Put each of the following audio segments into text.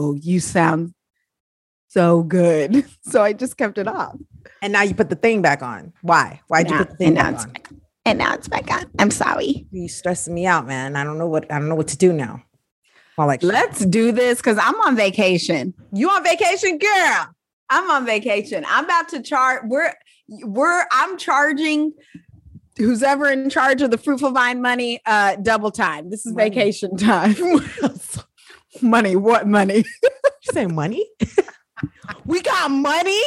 no, you sound so good. So I just kept it off. And now you put the thing back on. Why? Why'd you put the thing back on? back. And now it's back on. I'm sorry. You stressing me out, man. I don't know what I don't know what to do now. I'm like Let's do this because I'm on vacation. you on vacation, girl. I'm on vacation. I'm about to charge. We're we're I'm charging who's ever in charge of the fruitful vine money uh double time. This is Money. vacation time. money. What money? You say money? we got money.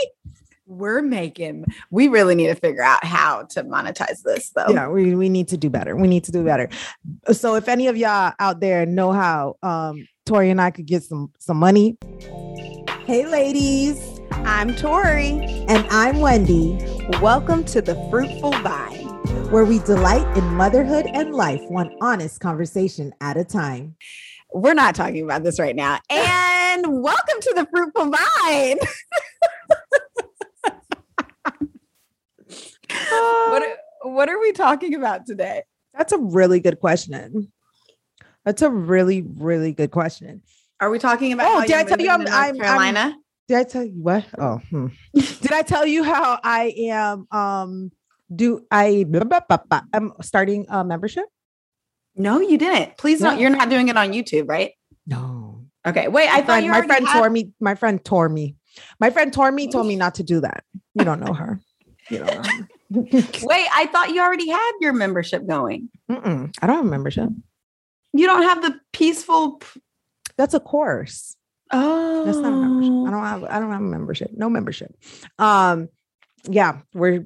We're making. We really need to figure out how to monetize this though. Yeah, we, we need to do better. We need to do better. So if any of y'all out there know how um Tori and I could get some some money. Hey ladies, I'm Tori. and I'm Wendy, Welcome to the fruitful vine. where we delight in motherhood and life one honest conversation at a time. We're not talking about this right now. And welcome to the fruitful vine. what what are we talking about today? That's a really good question. That's a really, really good question. Are we talking about? Oh, did I tell you I'm- I'm- I'm- Carolina? Did I tell you what? Oh, hmm. did I tell you how I am? Um, do I? I'm starting a membership. No, you didn't. Please No. don't. You're not doing it on YouTube, right? No, Okay. Wait, I my thought friend, you my friend had- tore me. My friend tore me. My friend tore me. Told me not to do that. You don't know her. You don't know. Wait, I thought you already had your membership going. Mm-mm. I don't have a membership. You don't have the peaceful. p- That's a course. Oh, That's not a membership. I don't have. I don't have a membership. No membership. Um, yeah, we're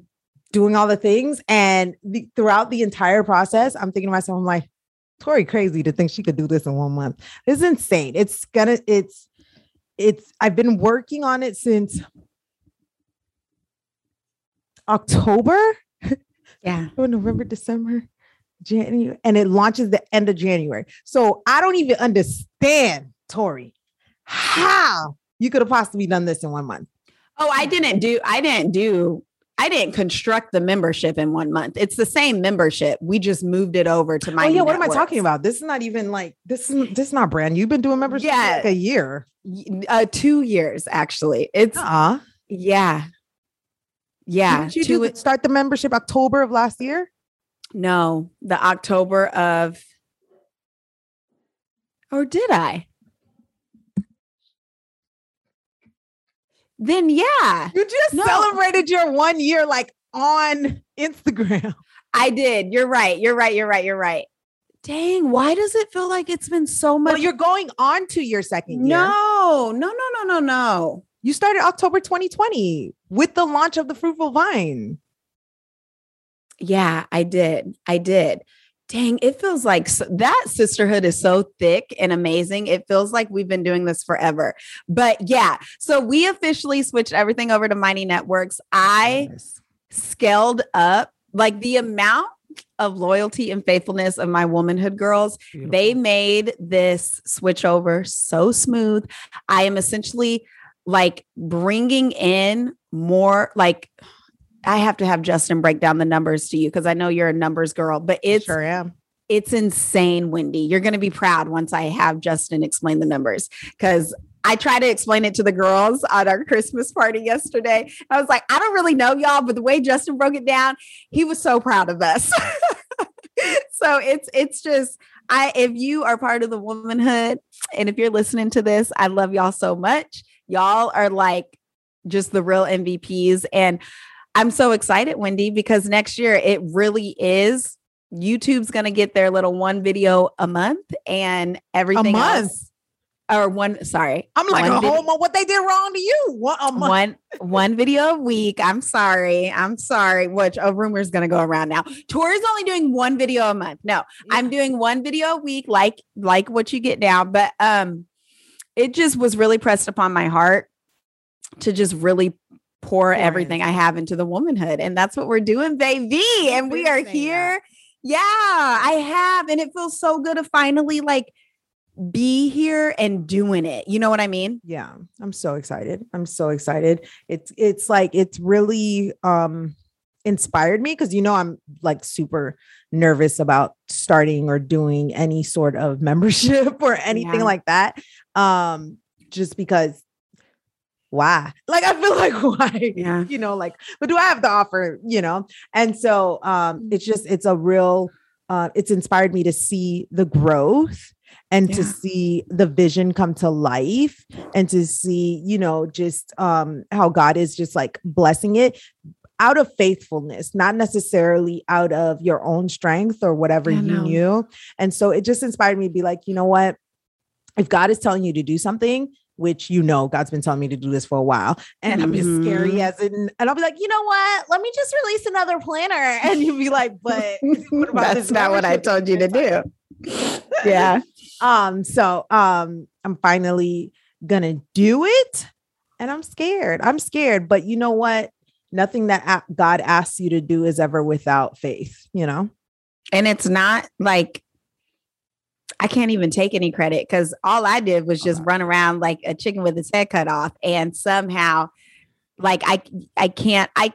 doing all the things, and the, throughout the entire process, I'm thinking to myself, I'm like, Tori, crazy to think she could do this in one month. It's insane. It's gonna. It's. It's. I've been working on it since October. Yeah. Oh, November, December, January, and it launches the end of January. So I don't even understand, Tori, how you could have possibly done this in one month. Oh, I didn't do. I didn't do. I didn't construct the membership in one month. It's the same membership. We just moved it over to my. oh yeah, what am I talking about? This is not even like this is this is not brand. new. You've been doing membership Yeah. like a year. Uh, two years actually. It's Uh-uh. yeah, yeah. Didn't you two- do, start the membership October of last year? no, the October of. Or did I? Then yeah, You just No. celebrated your one year like on Instagram. I did. You're right. You're right. You're right. You're right. Dang, why does it feel like it's been so much? But you're going on to your second year. no, no, no, no, no, no. You started October 2020 with the launch of the Fruitful Vine. Yeah, I did. I did. Dang, it feels like s- that sisterhood is so thick and amazing. It feels like we've been doing this forever. But yeah, so we officially switched everything over to Mighty Networks. I scaled up like the amount of loyalty and faithfulness of my womanhood girls they made this switch over so smooth. I am essentially like bringing in more like I have to have Justin break down the numbers to you because I know you're a numbers girl, but I it's sure am. it's insane, Wendy. You're going to be proud once I have Justin explain the numbers because I try to explain it to the girls at our Christmas party yesterday. I was like, I don't really know y'all, but the way Justin broke it down, he was so proud of us. so it's it's just I if you are part of the womanhood and if you're listening to this, I love y'all so much. Y'all are like just the real MVPs and I'm so excited, Wendy, because next year it really is YouTube's going to get their little one video a month and everything month? else or one sorry. I'm like a whole month. What they did wrong to you? What a month? one one video a week. I'm sorry. I'm sorry. Which a rumor is going to go around now. Tori's only doing one video a month. No, I'm doing one video a week, like like what you get now. But um, it just was really pressed upon my heart to just really pour in. everything I have into the womanhood, and that's what we're doing, baby. And we are here. that. Yeah, I have, and it feels so good to finally like be here and doing it. You know what I mean? Yeah, I'm so excited. I'm so excited. It's it's like it's really um inspired me because you know I'm like super nervous about starting or doing any sort of membership or anything Yeah. like that. Um just because why? Like I feel like why? Yeah. You know, like, but do I have to offer, you know? And so um it's just it's a real uh it's inspired me to see the growth and to see the vision come to life and to see, you know, just um how God is just like blessing it out of faithfulness, not necessarily out of your own strength or whatever Yeah, you no. knew. And so it just inspired me to be like, you know what? If God is telling you to do something, which you know God's been telling me to do this for a while, and I'm as scary as in, and I'll be like, you know what? Let me just release another planner. And you'll be like, but what about That's not what I told you to do. Yeah. um, so um, I'm finally gonna do it, and I'm scared. I'm scared, but you know what? Nothing that God asks you to do is ever without faith. You know. And it's not like I can't even take any credit because all I did was just uh-huh. run around like a chicken with its head cut off. And somehow, like I I can't I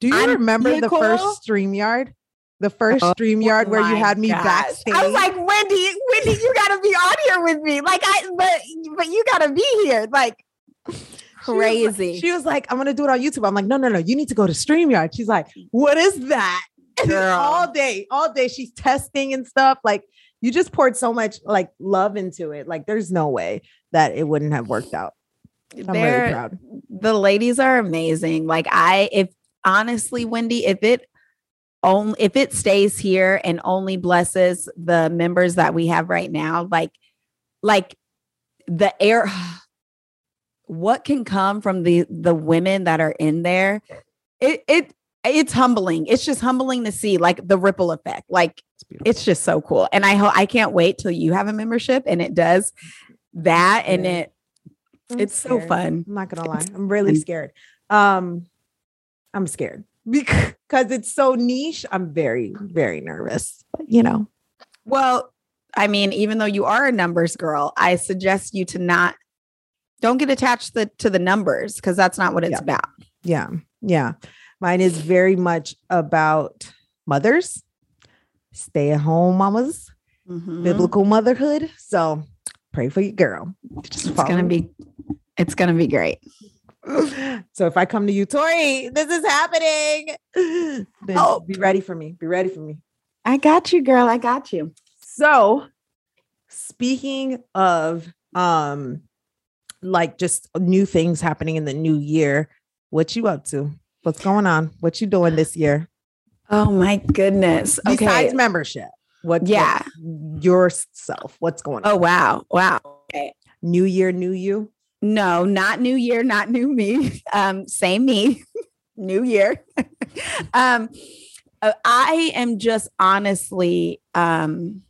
Do you I'm remember the first StreamYard? The first Oh StreamYard where you had me backstage. I was like, Wendy, Wendy, you gotta be on here with me. Like I but but you gotta be here. Like She was like- crazy. She was like, I'm gonna do it on YouTube. I'm like, no, no, no, you need to go to StreamYard. She's like, what is that? Girl. all day, all day she's testing and stuff. Like you just poured so much like love into it. Like there's no way that it wouldn't have worked out. I'm really They're- proud. the ladies are amazing. Like I, if honestly, Wendy, if it only if it stays here and only blesses the members that we have right now, like like the air, what can come from the the women that are in there? It it it's humbling. It's just humbling to see like the ripple effect. Like beautiful. it's just so cool, and I hope I can't wait till you have a membership and it does that, and it I'm it's so fun. I'm not gonna lie. I'm really scared. Um, I'm scared because it's so niche. I'm very, very nervous. But you know, Well, I mean, even though you are a numbers girl, I suggest you to not don't get attached the, to the numbers because that's not what it's Yeah. about. yeah, yeah. Mine is very much about mothers, stay at home mamas, Mhm. biblical motherhood. So pray for your girl. Just It's gonna be it's gonna be great. so if I come to you, Tori, this is happening. Then Oh. be ready for me. Be ready for me. I got you, girl. I got you. So speaking of um like just new things happening in the new year, what you up to? What's going on? What you doing this year? Oh my goodness. Okay. Besides membership. What Yeah. what- yourself. What's going on? Oh wow. Wow. Okay. New year, new you. No, not new year, not new me. Um, same me. new year. um uh, I am just honestly um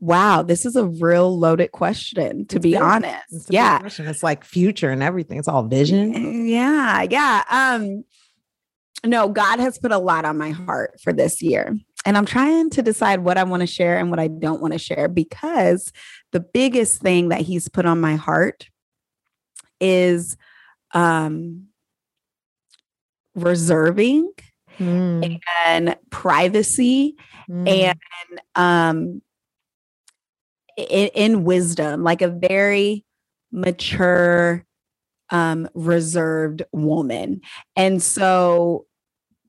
wow, this is a real loaded question to It's be big. honest. Yeah. It's like future and everything. It's all vision. Yeah, yeah. Um no, God has put a lot on my heart for this year. And I'm trying to decide what I want to share and what I don't want to share because the biggest thing that he's put on my heart is um reserving Mm, and privacy mm, and um in, in wisdom like a very mature um reserved woman. And so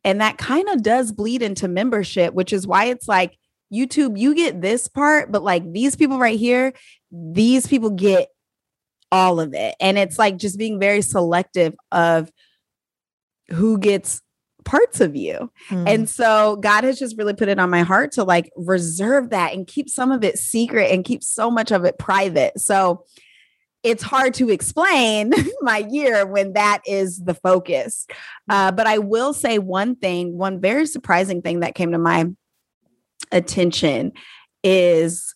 and that kind of does bleed into membership which is why it's like youtube you get this part but like these people right here these people get all of it and it's like just being very selective of who gets parts of you mm. and so God has just really put it on my heart to like reserve that and keep some of it secret and keep so much of it private. So it's hard to explain my year when that is the focus. Uh, but I will say one thing, one very surprising thing that came to my attention is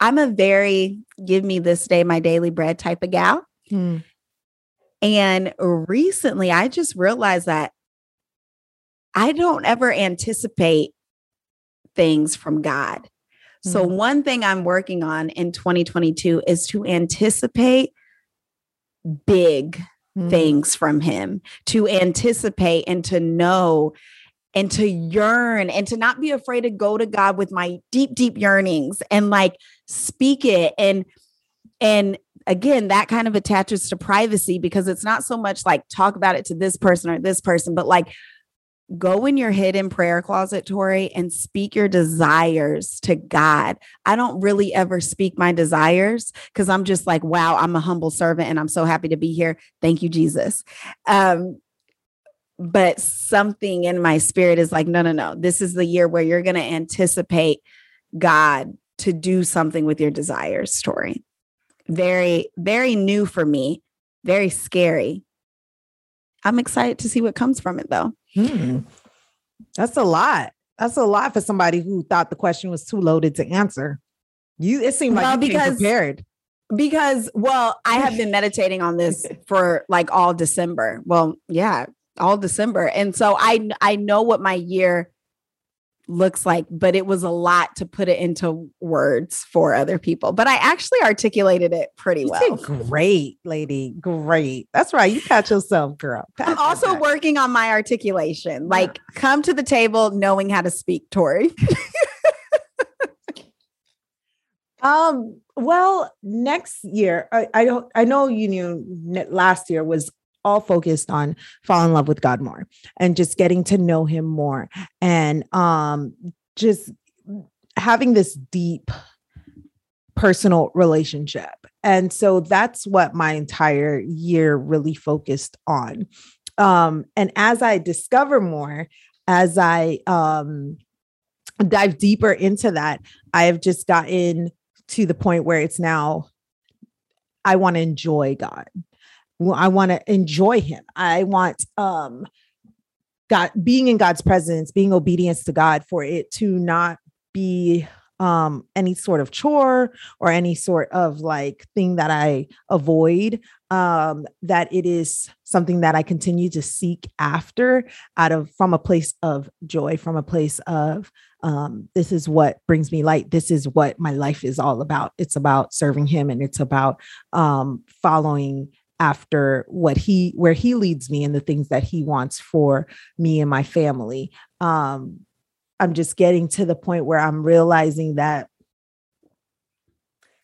I'm a very give me this day my daily bread type of gal. Mm, And recently I just realized that I don't ever anticipate things from God. So, Mhm. one thing I'm working on in 2022 is to anticipate big mm, things from Him, to anticipate and to know and to yearn and to not be afraid to go to God with my deep, deep yearnings and like speak it. And, and again, that kind of attaches to privacy because it's not so much like talk about it to this person or this person, but like go in your hidden prayer closet, Tori, and speak your desires to God. I don't really ever speak my desires because I'm just like, wow, I'm a humble servant and I'm so happy to be here. Thank you, Jesus. Um, but something in my spirit is like, no, no, no. This is the year where you're going to anticipate God to do something with your desires, Tori. Very, very new for me, very scary. I'm excited to see what comes from it though. Hmm. That's a lot. That's a lot for somebody who thought the question was too loaded to answer. You it seemed like well, you because, prepared. Because well, I have been meditating on this for like all December. Well, yeah, all December. And so I I know what my year looks like, but it was a lot to put it into words for other people. But I actually articulated it pretty you well. Great, lady. Great. That's right. You catch yourself, girl. Pat I'm also working on my articulation. Like yeah. come to the table knowing how to speak, Tori. um, well, next year, I, I don't I know you knew last year was all focused on fall in love with God more and just getting to know him more and um just having this deep personal relationship. And so that's what my entire year really focused on. Um and as I discover more as I um dive deeper into that, I have just gotten to the point where it's now I want to enjoy God. I want to enjoy him. I want um God being in God's presence, being obedience to God for it to not be um any sort of chore or any sort of like thing that I avoid um that it is something that I continue to seek after out of from a place of joy from a place of um this is what brings me light this is what my life is all about it's about serving him and it's about um following after what he where he leads me and the things that he wants for me and my family um i'm just getting to the point where i'm realizing that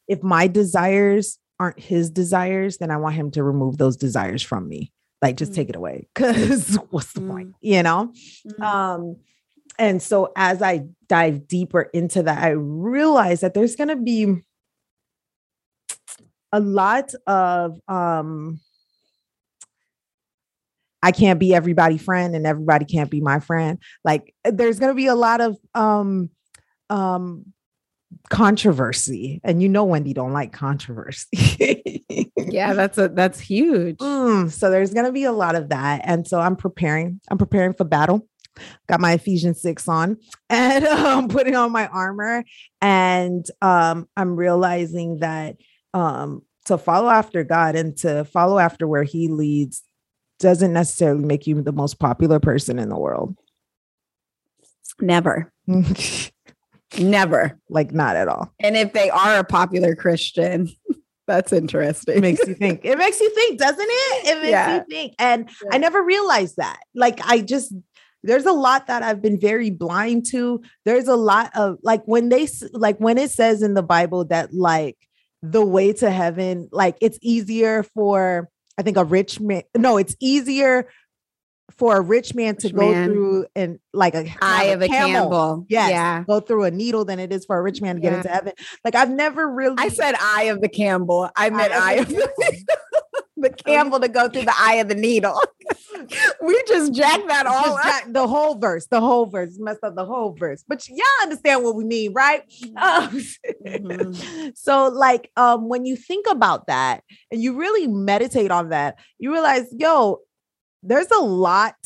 if my desires aren't his desires then i want him to remove those desires from me like just mm-hmm. take it away cuz what's the mm-hmm. point you know mm-hmm. um and so as i dive deeper into that i realize that there's going to be a lot of um I can't be everybody friend and everybody can't be my friend. Like there's going to be a lot of um um controversy and you know Wendy don't like controversy. yeah, that's a that's huge. Mm, so there's going to be a lot of that and so I'm preparing. I'm preparing for battle. Got my Ephesians 6 on and I'm um, putting on my armor and um I'm realizing that um, to follow after God and to follow after where He leads doesn't necessarily make you the most popular person in the world. Never. Never. Like, not at all. And if they are a popular Christian, that's interesting. It makes you think. It makes you think, doesn't it? It makes yeah. you think. And yeah. I never realized that. Like, I just, there's a lot that I've been very blind to. There's a lot of like when they like when it says in the Bible that like the way to heaven, like it's easier for I think a rich man. No, it's easier for a rich man to rich go man. through and like a eye of a camel. camel. Yes, yeah. Go through a needle than it is for a rich man to get into heaven. Like I've never really I said eye of the Campbell. I meant eye, eye of the the camel to go through the eye of the needle. we just jacked that all jack, the whole verse, the whole verse, messed up the whole verse. But y'all understand what we mean, right? Um, mm-hmm. so, like, um, when you think about that and you really meditate on that, you realize, yo, there's a lot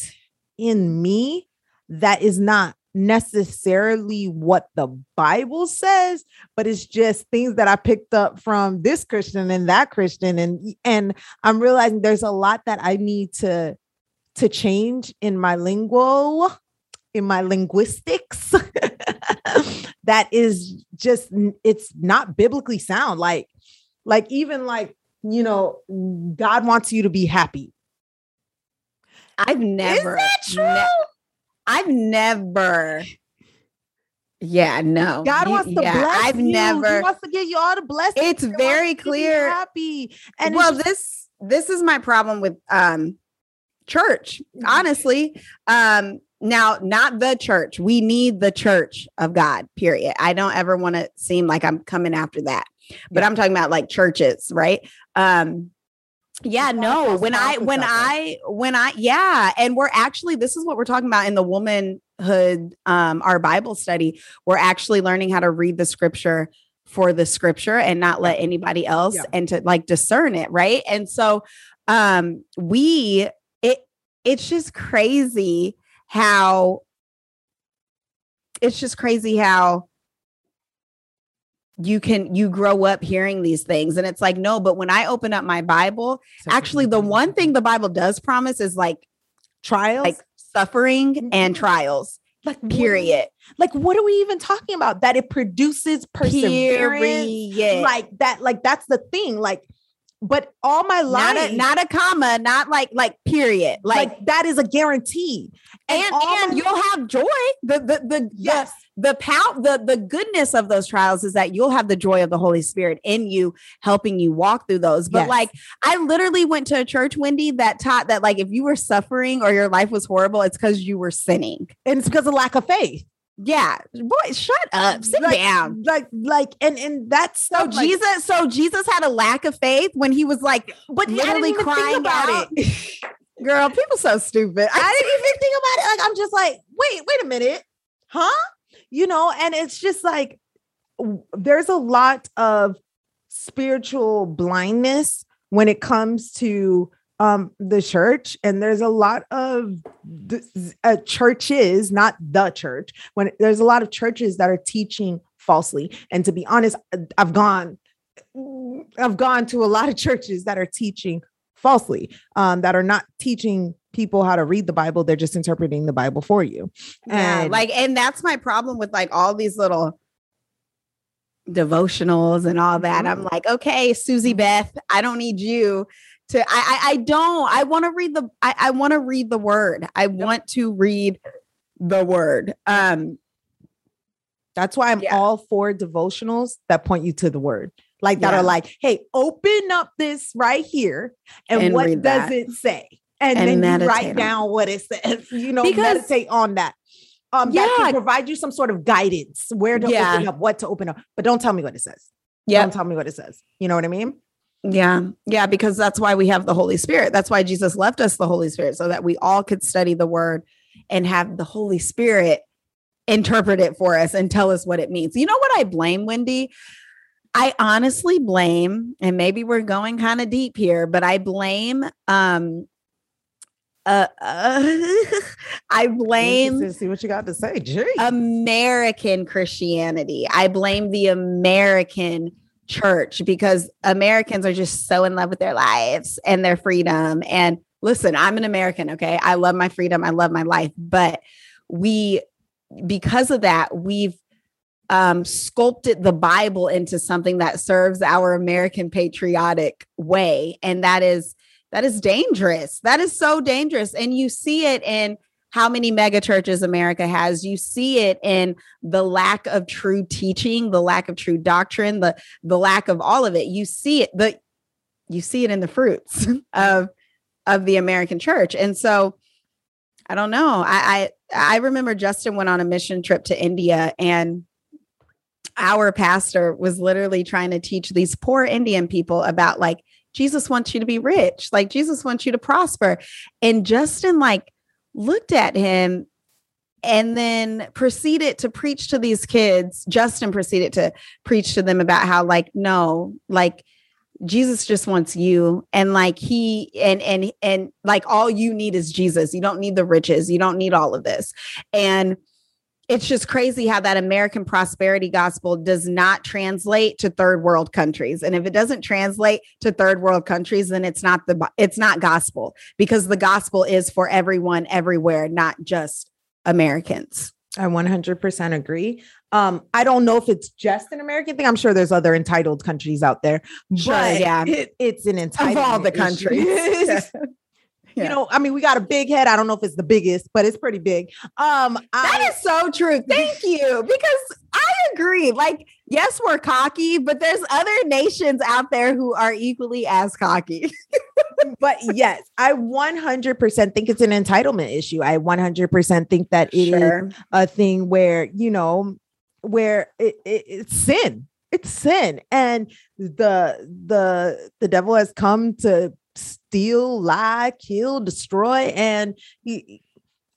in me that is not necessarily what the Bible says, but it's just things that I picked up from this Christian and that Christian. And and I'm realizing there's a lot that I need to to change in my lingual in my linguistics that is just it's not biblically sound. Like like even like you know God wants you to be happy. I've never Is that true? Ne- I've never. Yeah, no. God You- wants to yeah, bless I've you. never. He wants to give you all the blessings. It's He very clear. happy. And well, just- this this is my problem with um church. Mhm. Honestly, um now not the church. We need the church of God. Period. I don't ever want to seem like I'm coming after that, but Yeah. I'm talking about like churches, right? Um yeah, There's a lot of no. When I when. I when I yeah, and we're actually this is what we're talking about in the womanhood um our Bible study. We're actually learning how to read the scripture for the scripture and not let anybody else Yeah. and to like discern it, right? And so um we it it's just crazy how it's just crazy how you can you grow up hearing these things and it's like no but when i open up my bible actually the one thing the bible does promise is like trials, like suffering and Mhm. trials like what period like what are we even talking about? That it produces perseverance, period like that. Like that's the thing. Like, but all my life, not a not a comma not like like period like, like, that is a guarantee. and all and, you'll have joy the the the yes, the pow the the goodness of those trials is that you'll have the joy of the holy spirit in you helping you walk through those but Yes. like i literally went to a church wendy that taught that like if you were suffering or your life was horrible it's because you were sinning and it's because of lack of faith. yeah boy shut up sit like, down Like, like, and and that's so like- jesus so jesus had a lack of faith when he was like but literally crying about out. it. girl people so stupid I didn't even think about it. Like, I'm just like, wait, wait a minute, huh? You know, and it's just like there's a lot of spiritual blindness when it comes to um the church and there's a lot of th- uh, churches not the church when there's a lot of churches that are teaching falsely and to be honest i've gone i've gone to a lot of churches that are teaching falsely um that are not teaching people how to read the bible they're just interpreting the bible for you Yeah, And- like, and that's my problem with like all these little devotionals and all that. I'm Mhm. like, okay, Susie Mhm. Beth, I don't need you to. I I, I don't. I want to read the. I, I want to read the word. I want to read the word. Um. That's why I'm Yeah. all for devotionals that point you to the word. Like that Yeah. are like, hey, open up this right here. And, And what does that. it say? And, And then you write down what it says. You know, Because- meditate on that. Um, that Yeah. can provide you some sort of guidance where to Yeah. open up, what to open up. But don't tell me what it says. Yeah. Don't tell me what it says. You know what I mean? Yeah. Yeah. Because that's why we have the Holy Spirit. That's why Jesus left us the Holy Spirit so that we all could study the word and have the Holy Spirit interpret it for us and tell us what it means. You know what I blame, Wendy? I honestly blame, and maybe we're going kind of deep here, but I blame um uh, uh I blame see what you got to say. Gee. American Christianity. I blame the American church because Americans are just so in love with their lives and their freedom. And listen, I'm an American, okay? I love my freedom, I love my life, but we because of that, we've um, sculpted the Bible into something that serves our American patriotic way, and that is that is dangerous. That is so dangerous, and you see it in how many mega churches America has. You see it in the lack of true teaching, the lack of true doctrine, the the lack of all of it. You see it, the you see it in the fruits of of the American church, and so I don't know. I, I I remember Justin went on a mission trip to India and our pastor was literally trying to teach these poor Indian people about like Jesus wants you to be rich, like Jesus wants you to prosper. And Justin like looked at him and then proceeded to preach to these kids. Justin proceeded to preach to them about how like no, like Jesus just wants you and like he and and and like all you need is Jesus. You don't need the riches. You don't need all of this. And it's just crazy how that American prosperity gospel does not translate to third world countries. And if it doesn't translate to third world countries, then it's not the it's not gospel because the gospel is for everyone everywhere, not just Americans. I 100% agree. Um, I don't know if it's just an American thing. I'm sure there's other entitled countries out there. Sure, but yeah. it- it's an entitled Of all the countries. you know, I mean, we got a big head. I don't know if it's the biggest, but it's pretty big. Um, that I, is so true. Thank you. Because I agree. Like, yes, we're cocky, but there's other nations out there who are equally as cocky. but yes, I 100% think it's an entitlement issue. I 100% think that it sure. is a thing where, you know, where it, it, it's sin. It's sin. And the the the devil has come to steal, lie, kill, destroy. And he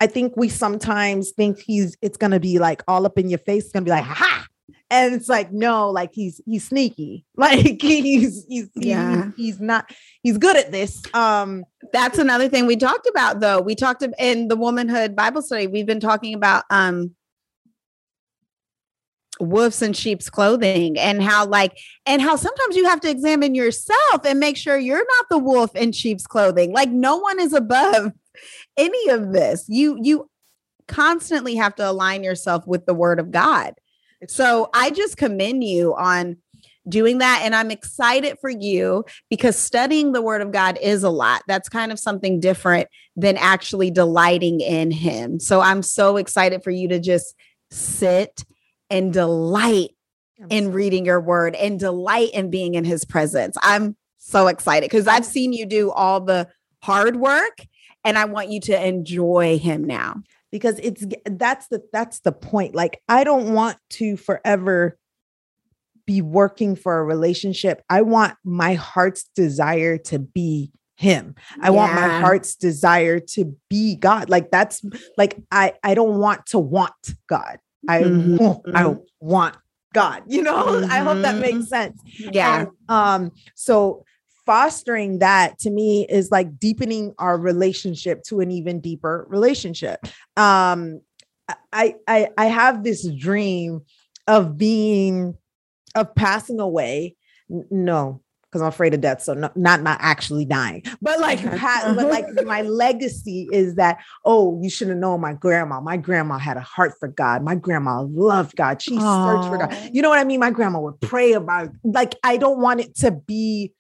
I think we sometimes think he's it's gonna be like all up in your face, it's gonna be like, ha. And it's like, no, like he's he's sneaky. Like he's he's yeah. He, he's not he's good at this. Um that's another thing we talked about though. We talked in the womanhood Bible study, we've been talking about um wolves in sheep's clothing and how like and how sometimes you have to examine yourself and make sure you're not the wolf in sheep's clothing. Like no one is above any of this. You you constantly have to align yourself with the word of god. So i just commend you on doing that and i'm excited for you because studying the word of god is a lot. That's kind of something different than actually delighting in him. So i'm so excited for you to just sit and delight in reading your word and delight in being in his presence. I'm so excited because I've seen you do all the hard work and I want you to enjoy him now. Because it's that's the that's the point. Like I don't want to forever be working for a relationship. I want my heart's desire to be him. I yeah. want my heart's desire to be God. Like that's like I I don't want to want God. I mm-hmm. want, I mm-hmm. want God. You know, mm-hmm. I hope that makes mm-hmm. sense. Yeah. And, um, so fostering that to me is like deepening our relationship to an even deeper relationship. Um, I I I have this dream of being of passing away. No, because I'm afraid of death. So no, not not actually dying, but like but like my legacy is that oh, you should have known my grandma. My grandma had a heart for God. My grandma loved God. She Aww. searched for God. You know what I mean? My grandma would pray about. Like I don't want it to be.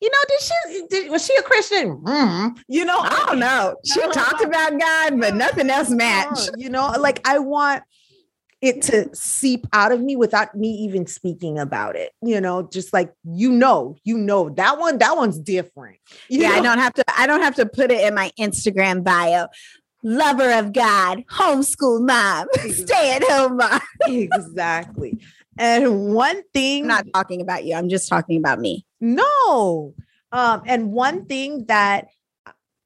You know, did she did, was she a Christian? Mm, you know, I don't know. She talked about God, but nothing else matched. You know, like I want it to seep out of me without me even speaking about it. You know, just like you know, you know that one, that one's different. You yeah, know? I don't have to, I don't have to put it in my Instagram bio. Lover of God, homeschool mom, stay at home mom. exactly. And one thing I'm not talking about you, I'm just talking about me. No. Um, and one thing that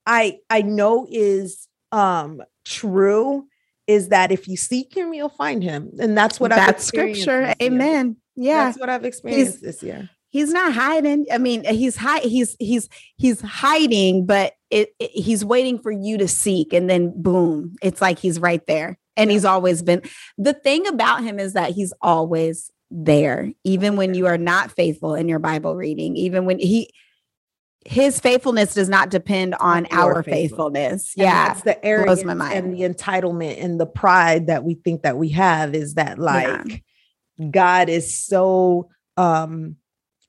I I know is um true is that if you seek him, you'll find him. And that's what that's I've scripture. Amen. Yeah. That's what I've experienced he's, this year. He's not hiding. I mean, he's he's he's he's hiding, but it, it, he's waiting for you to seek and then boom, it's like he's right there. And he's always been. The thing about him is that he's always there, even when you are not faithful in your Bible reading, even when he his faithfulness does not depend on our faithfulness. And yeah. That's the arrogance and the entitlement and the pride that we think that we have is that like yeah. God is so um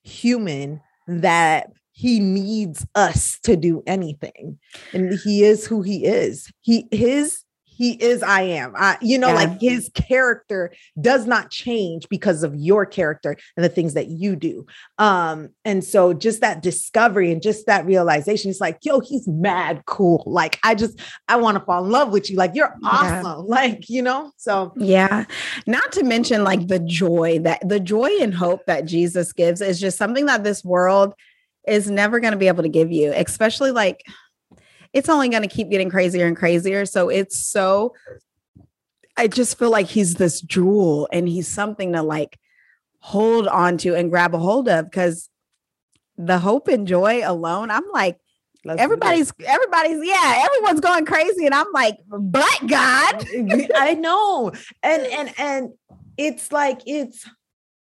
human that he needs us to do anything. And he is who he is. He his he is I am. I, you know, yeah. like his character does not change because of your character and the things that you do. Um, and so just that discovery and just that realization, it's like, yo, he's mad cool. Like, I just I want to fall in love with you. Like, you're awesome. Yeah. Like, you know, so yeah. Not to mention like the joy that the joy and hope that Jesus gives is just something that this world is never going to be able to give you, especially like it's only going to keep getting crazier and crazier. So it's so, I just feel like he's this jewel and he's something to like hold on to and grab a hold of because the hope and joy alone, I'm like, Let's everybody's everybody's yeah everyone's going crazy and i'm like but god? I know. And and and it's like it's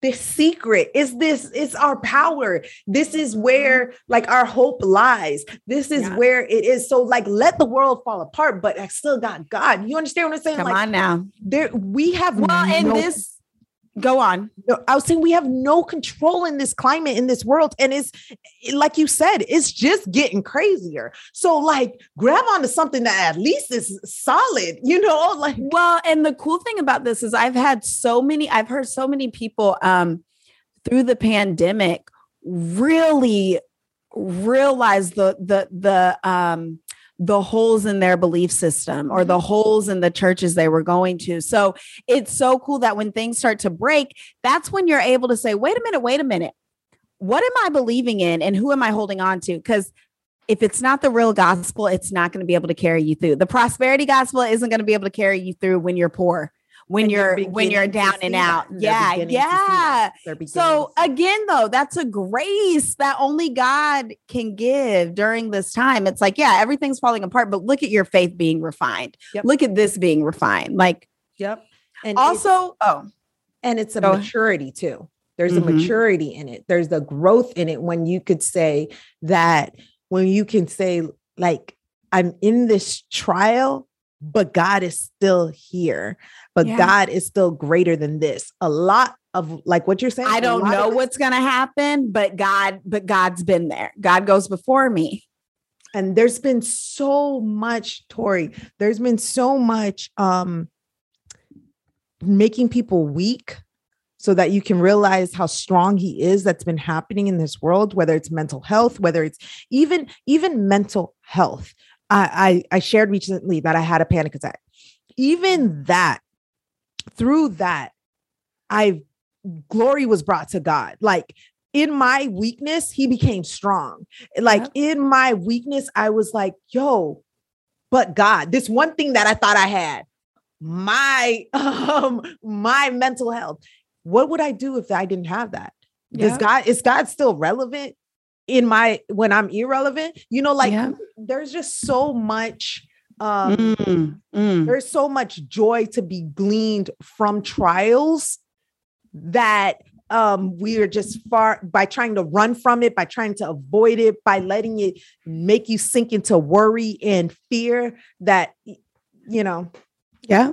the secret is this it's our power. This is mm-hmm. where like our hope lies. This is yeah. where it is. So like let the world fall apart but i still got god. You understand what i'm saying? Come like, on now. there we have well no- and this Go on. I was saying we have no control in this climate in this world, and it's like you said, it's just getting crazier. So, like, grab onto something that at least is solid, you know. Like, well, and the cool thing about this is I've had so many, I've heard so many people um through the pandemic really realize the the the um the holes in their belief system or the mm-hmm. holes in the churches they were going to. So it's so cool that when things start to break, that's when you're able to say, wait a minute, wait a minute. What am I believing in and who am I holding on to? Because if it's not the real gospel, it's not going to be able to carry you through. The prosperity gospel isn't going to be able to carry you through when you're poor when and you're when you're down and out. Yeah, yeah. So again, though, that's a grace that only God can give during this time. It's like, yeah, everything's falling apart, but look at your faith being refined. Yep. Look at this being refined. Like, yep. And also, oh, and it's a maturity too. There's mm-hmm. a maturity in it. There's a growth in it when you could say that when you can say like I'm in this trial but God is still here. But yeah. God is still greater than this. A lot of like what you're saying. I don't know what's going to happen, but God, but God's been there. God goes before me. And there's been so much, Tori. There's been so much um making people weak so that you can realize how strong he is that's been happening in this world whether it's mental health whether it's even even mental health I, I, I shared recently that I had a panic attack. Even that, through that, I glory was brought to God. Like in my weakness, he became strong. Like in my weakness, I was like, yo, but God, this one thing that I thought I had, my um my mental health. What would I do if I didn't have that? Is God is God still relevant? In my when I'm irrelevant, you know, like yeah. there's just so much um mm, mm. there's so much joy to be gleaned from trials that um we are just far by trying to run from it by trying to avoid it by letting it make you sink into worry and fear that you know yeah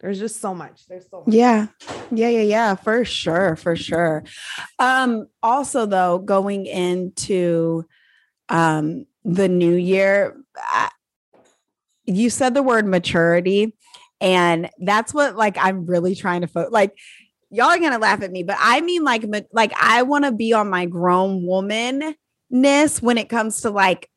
there's just so much. There's so much. yeah. Yeah yeah yeah. For sure for sure. Um also though going into um the new year I, you said the word maturity and that's what like i'm really trying to focus like y'all are gonna laugh at me but i mean like like i want to be on my grown womanness when it comes to like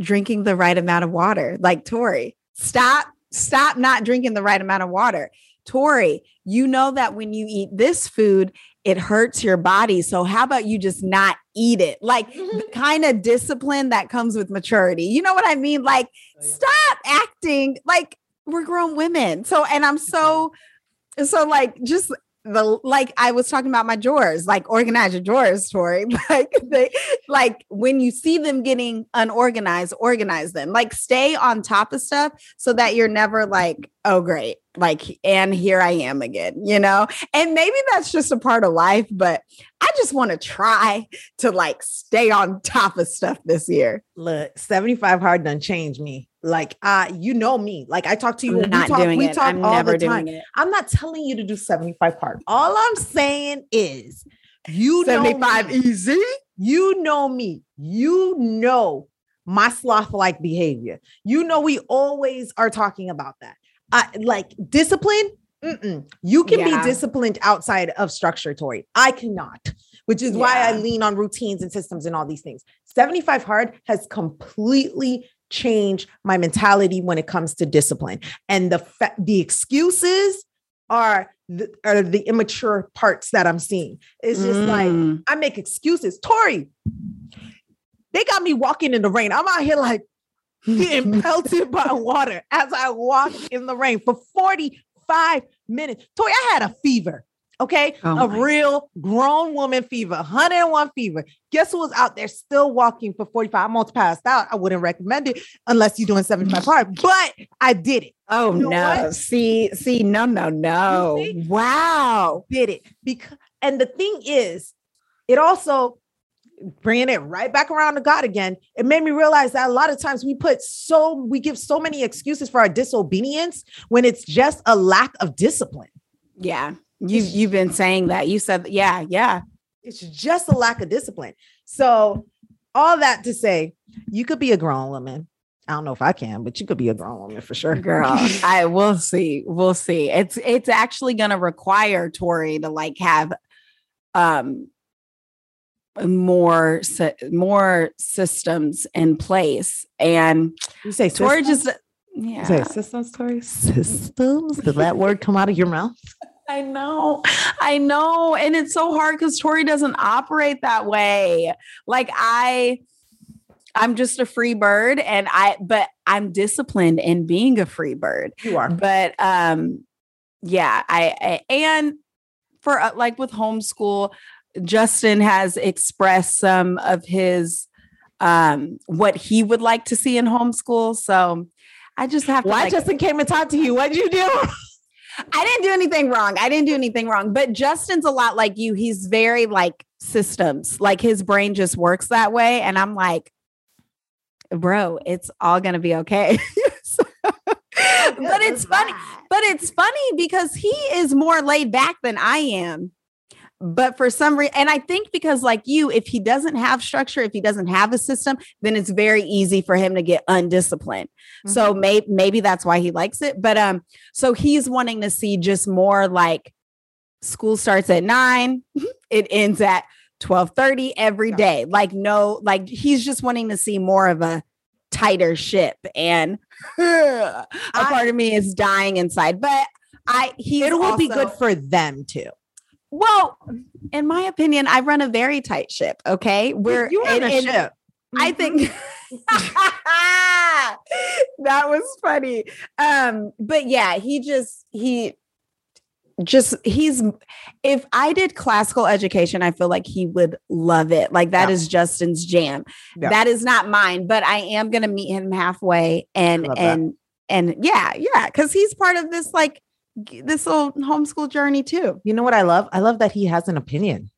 drinking the right amount of water. Like tori stop stop not drinking the right amount of water. Tori, you know that when you eat this food, it hurts your body. So how about you just not eat it? Like the kind of discipline that comes with maturity. You know what I mean? Like oh, stop acting like we're grown women. So and I'm so so like just the like I was talking about my drawers, like organize your drawers, Tori. Like they like when you see them getting unorganized, organize them. Like stay on top of stuff so that you're never like, oh great, like and here I am again, you know? And maybe that's just a part of life, but I just want to try to like stay on top of stuff this year. Look, 75 hard done change me. Like uh, you know me. Like I talk to you. I'm not talk, doing it. I'm never doing it. I'm not telling you to do 75 hard. All I'm saying is you 75 easy. You know me. You know my sloth like behavior. You know, we always are talking about that. Uh, like discipline, Mm-mm. You can yeah. be disciplined outside of structure, Tori. I cannot, which is yeah. why I lean on routines and systems and all these things. 75 Hard has completely changed my mentality when it comes to discipline. And the fa- the excuses are the, are the immature parts that I'm seeing. It's just mm. like I make excuses. Tori, they got me walking in the rain. I'm out here like getting pelted by water as I walk in the rain for 45 minutes. Toy, I had a fever. Okay. Oh a real grown woman fever, 101 fever. Guess who was out there still walking for 45? I'm almost passed out. I wouldn't recommend it unless you're doing 75 mm. hard, but I did it. Oh you know no. What? See, see, no, no, no. Wow. Did it. Because and the thing is, it also bringing it right back around to God again, it made me realize that a lot of times we put so, we give so many excuses for our disobedience when it's just a lack of discipline. Yeah. You've, you've been saying that. You said yeah, yeah. It's just a lack of discipline. So all that to say, you could be a grown woman. I don't know if I can, but you could be a grown woman for sure. Girl, I will see. We'll see. It's it's actually gonna require Tori to like have um more more systems in place and you say Tori just yeah. Say systems, Tori? Systems? Did that word come out of your mouth? I know. I know. And it's so hard because Tori doesn't operate that way. Like I I'm just a free bird and I but I'm disciplined in being a free bird. You are. But um yeah, I, I and for uh, like with homeschool, Justin has expressed some of his um what he would like to see in homeschool. So I just have to Why like, Justin came and talked to you? What did you do? I didn't do anything wrong. I didn't do anything wrong. But Justin's a lot like you. He's very like systems. Like his brain just works that way. And I'm like, bro, it's all gonna be okay. but it's funny. But it's funny because he is more laid back than I am. But for some reason, and I think because like you, if he doesn't have structure, if he doesn't have a system, then it's very easy for him to get undisciplined. Mm-hmm. So maybe maybe that's why he likes it. But um, so he's wanting to see just more like school starts at nine, it ends at 12:30 every day. Like no, like he's just wanting to see more of a tighter ship. And a part of me is dying inside. But I he it will be good for them too. Well, in my opinion, I run a very tight ship. Okay, we're you run and, a ship. I think that was funny. Um, but yeah, he just he just he's if I did classical education, I feel like he would love it. Like that yeah. is Justin's jam. Yeah. That is not mine, but I am gonna meet him halfway and and that. and yeah, yeah, because he's part of this like this little homeschool journey too. You know what I love? I love that he has an opinion.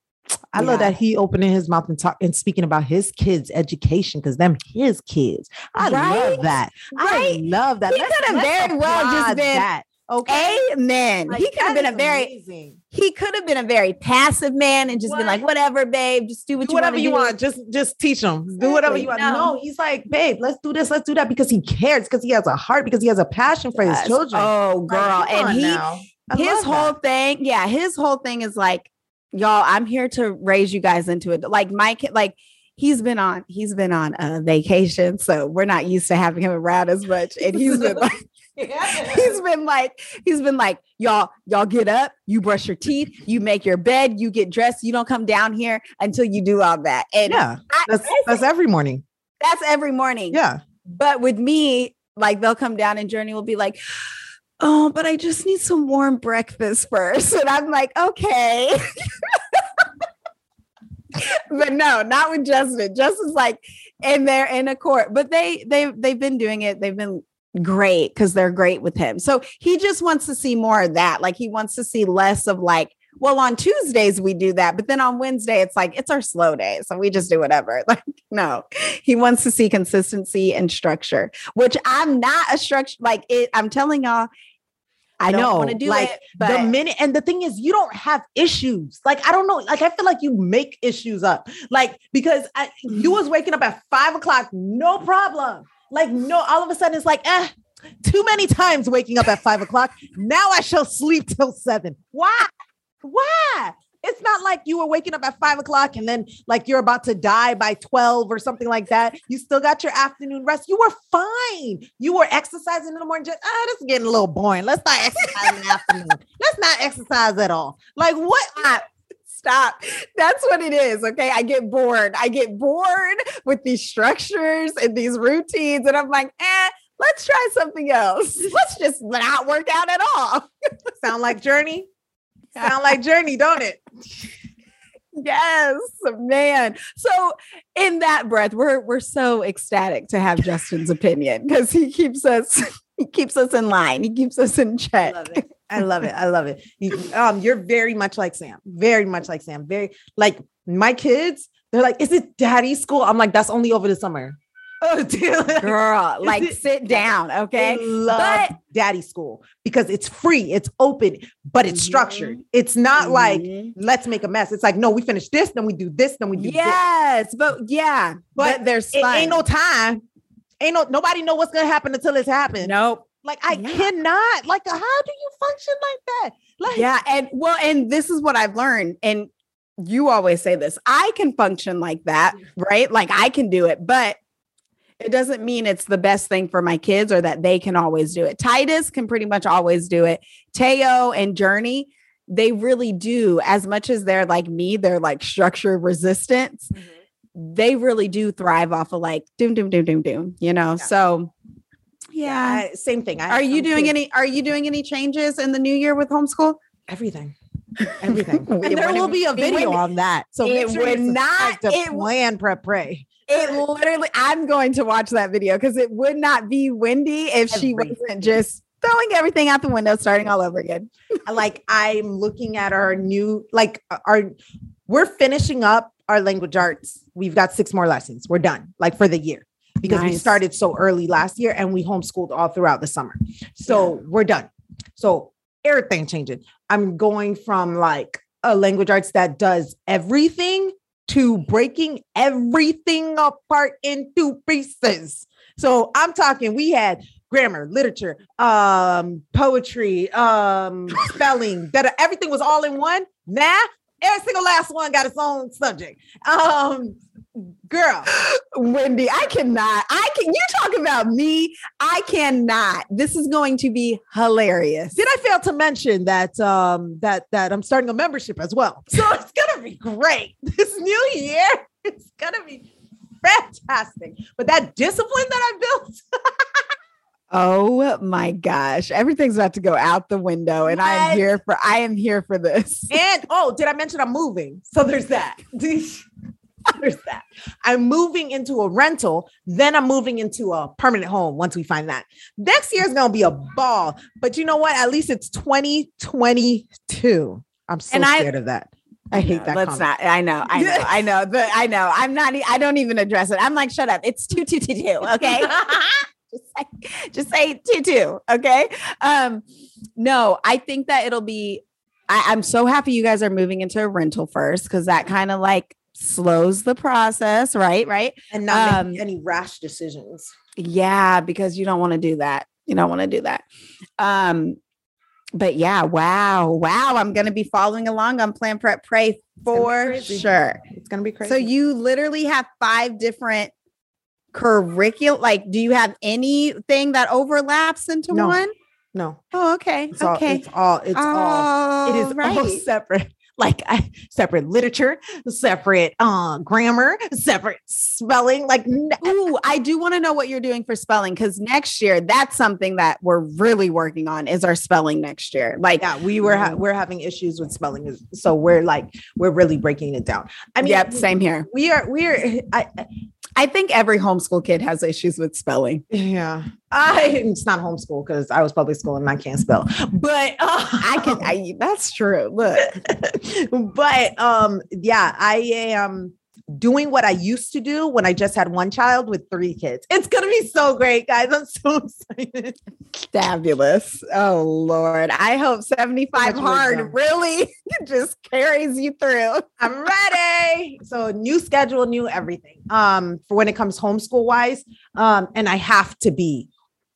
I yeah. love that he opening his mouth and talk and speaking about his kids' education because them his kids. I right? love that. Right? I love that. He could have very well just been that. Okay. Amen. Like, he could have been a very amazing. he could have been a very passive man and just what? been like, whatever, babe, just do what do you whatever you do. want. Just just teach them. Exactly. Do whatever you want. No. no. he's like, babe, let's do this, let's do that because he cares, because he has a heart, because he has a passion for yes. his children. Oh, girl. Like, and he his whole that. thing, yeah, his whole thing is like, y'all, I'm here to raise you guys into it. Like my kid, like he's been on he's been on a vacation so we're not used to having him around as much and he's been like he's been like, he's been like, y'all, y'all get up, you brush your teeth, you make your bed, you get dressed, you don't come down here until you do all that. And yeah, that's I, that's every morning. That's every morning. Yeah. But with me, like they'll come down and Journey will be like, oh, but I just need some warm breakfast first. And I'm like, okay. but no, not with Justin. Justin's like, and they're in a court, but they they they've been doing it. They've been great because they're great with him. So he just wants to see more of that. Like he wants to see less of like, well, on Tuesdays we do that, but then on Wednesday it's like it's our slow day, so we just do whatever. Like, no, he wants to see consistency and structure, which I'm not a structure like it. I'm telling y'all, I, I know want to do like it, but the minute and the thing is you don't have issues. Like I don't know, like I feel like you make issues up. Like because I, you mm. was waking up at five o'clock, no problem. Like, no, all of a sudden it's like, eh, too many times waking up at five o'clock. Now I shall sleep till seven. Why? Why? It's not like you were waking up at five o'clock and then like you're about to die by 12 or something like that. You still got your afternoon rest. You were fine. You were exercising in the morning. Just, ah, this is getting a little boring. Let's not exercise in the afternoon. Let's not exercise at all. Like what? Stop. That's what it is. Okay. I get bored. I get bored with these structures and these routines. And I'm like, eh, let's try something else. Let's just not work out at all. Sound like Journey? Sound like Journey, don't it? Yes, man. So in that breath, we're we're so ecstatic to have Justin's opinion because he keeps us he keeps us in line. He keeps us in check. I love it. I love it. You, um, you're very much like Sam. Very much like Sam. Very like my kids. They're like, "Is it daddy's school?" I'm like, "That's only over the summer." Oh, girl, like sit down, okay? Love but, daddy school because it's free, it's open, but it's mm-hmm. structured. It's not mm-hmm. like let's make a mess. It's like no, we finish this, then we do this, then we do this. yes, this. but yeah, but, but there's it ain't no time. Ain't no nobody know what's gonna happen until it's happened. Nope. Like I yeah. cannot. Like how do you function like that? Like yeah, and well, and this is what I've learned, and you always say this. I can function like that, right? Like I can do it, but it doesn't mean it's the best thing for my kids or that they can always do it. Titus can pretty much always do it. Teo and Journey, they really do. As much as they're like me, they're like structure resistance. Mm-hmm. They really do thrive off of like doom, doom, doom, doom, doom, you know? Yeah. So yeah. yeah. same thing. I are you doing kids. any, are you doing any changes in the new year with homeschool? Everything. Everything. and there will be a video on that. So it sure would not it, plan, prep, pray it literally, I'm going to watch that video because it would not be Wendy if she wasn't just throwing everything out the window, starting all over again. like I'm looking at our new, like uh, our, we're finishing up our language arts. We've got six more lessons. We're done, like for the year, because nice. we started so early last year and we homeschooled all throughout the summer. So yeah. we're done. So everything changing. I'm going from like a language arts that does everything to breaking everything apart into pieces. So I'm talking, we had grammar, literature, um, poetry, um, spelling, that everything was all in one. Now every single last one got its own subject. Um, girl wendy i cannot i can you talk about me i cannot this is going to be hilarious did i fail to mention that um that that i'm starting a membership as well so it's gonna be great this new year it's gonna be fantastic but that discipline that i built Oh my gosh. Everything's about to go out the window and I am here for I am here for this. And oh, did I mention I'm moving? So there's that. There's that. I'm moving into a rental, then I'm moving into a permanent home once we find that. Next year is going to be a ball. But you know what? At least it's 2022. I'm so and scared I, of that. I hate no, that. Let's comment. not. I know. I know. I know. But I know. I'm not. I don't even address it. I'm like, shut up. It's two two two two. Okay. just say, just say two two. Okay. Um, no, I think that it'll be. I, I'm so happy you guys are moving into a rental first because that kind of like slows the process, right? Right. And not um, any rash decisions. Yeah, because you don't want to do that. You don't want to do that. Um, but yeah, wow, wow. I'm gonna be following along on Plan Prep Pray for sure. It's gonna be crazy. So you literally have five different curriculum. Like, do you have anything that overlaps into no. one? No. Oh, okay. It's okay. All, it's all. It's all. all. It is right. all separate like separate literature, separate uh, grammar, separate spelling. Like, ooh, I do want to know what you're doing for spelling because next year that's something that we're really working on is our spelling next year. Like, yeah, we were ha- we're having issues with spelling, so we're like we're really breaking it down. I mean, yep, same here. We are we are. I, I think every homeschool kid has issues with spelling. Yeah. I it's not homeschool because I was public school and I can't spell. But uh, I can I, that's true. Look. but um yeah, I am doing what I used to do when I just had one child with three kids. It's going to be so great, guys. I'm so excited. Fabulous. Oh, Lord. I hope 75 hard wisdom. really just carries you through. I'm ready. So, new schedule, new everything. Um, for when it comes homeschool wise. Um, and I have to be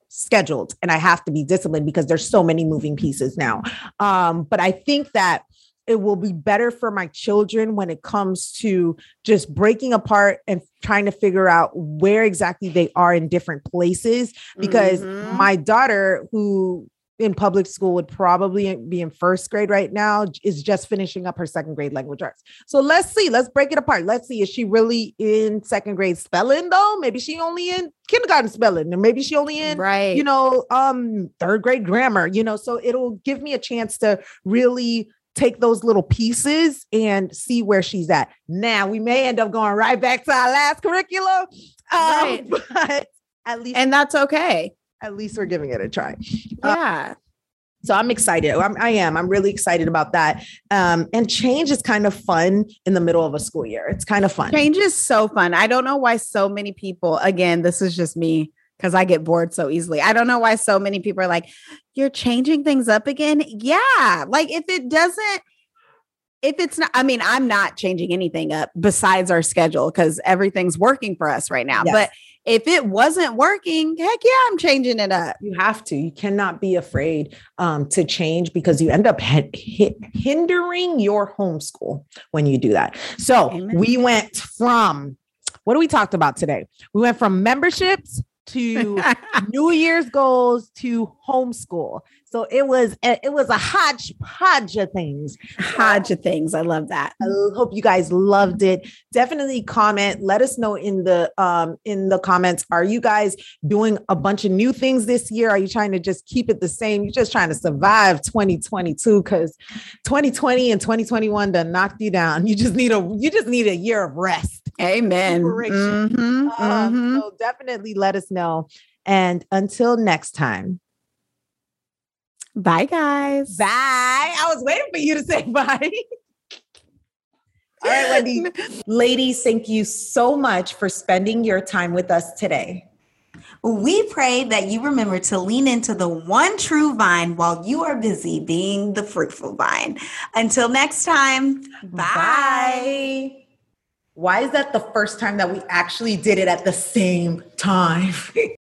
scheduled and I have to be disciplined because there's so many moving pieces now. Um, but I think that it will be better for my children when it comes to just breaking apart and trying to figure out where exactly they are in different places because mm-hmm. my daughter who in public school would probably be in first grade right now is just finishing up her second grade language arts. So let's see, let's break it apart. Let's see, is she really in second grade spelling though? Maybe she only in kindergarten spelling, and maybe she only in right, you know, um, third grade grammar, you know. So it'll give me a chance to really take those little pieces and see where she's at. Now we may end up going right back to our last curriculum, um, right. but at least, and that's okay. At least we're giving it a try. Uh, yeah. So I'm excited. I'm, I am. I'm really excited about that. Um, and change is kind of fun in the middle of a school year. It's kind of fun. Change is so fun. I don't know why so many people, again, this is just me because I get bored so easily. I don't know why so many people are like, you're changing things up again. Yeah. Like if it doesn't, if it's not, I mean, I'm not changing anything up besides our schedule because everything's working for us right now. Yes. But if it wasn't working, heck yeah, I'm changing it up. You have to. You cannot be afraid um, to change because you end up h- hindering your homeschool when you do that. So Amen. we went from what do we talked about today? We went from memberships to New Year's goals to homeschool. So it was it was a hodgepodge of things. Hodge of things. I love that. I hope you guys loved it. Definitely comment. Let us know in the um in the comments. Are you guys doing a bunch of new things this year? Are you trying to just keep it the same? You're just trying to survive 2022 because 2020 and 2021 done knocked you down. You just need a you just need a year of rest. Amen. Mm-hmm, um, mm-hmm. So definitely let us know. And until next time. Bye, guys. Bye. I was waiting for you to say bye. All right, Wendy. Ladies, thank you so much for spending your time with us today. We pray that you remember to lean into the one true vine while you are busy being the fruitful vine. Until next time, bye. bye. Why is that the first time that we actually did it at the same time?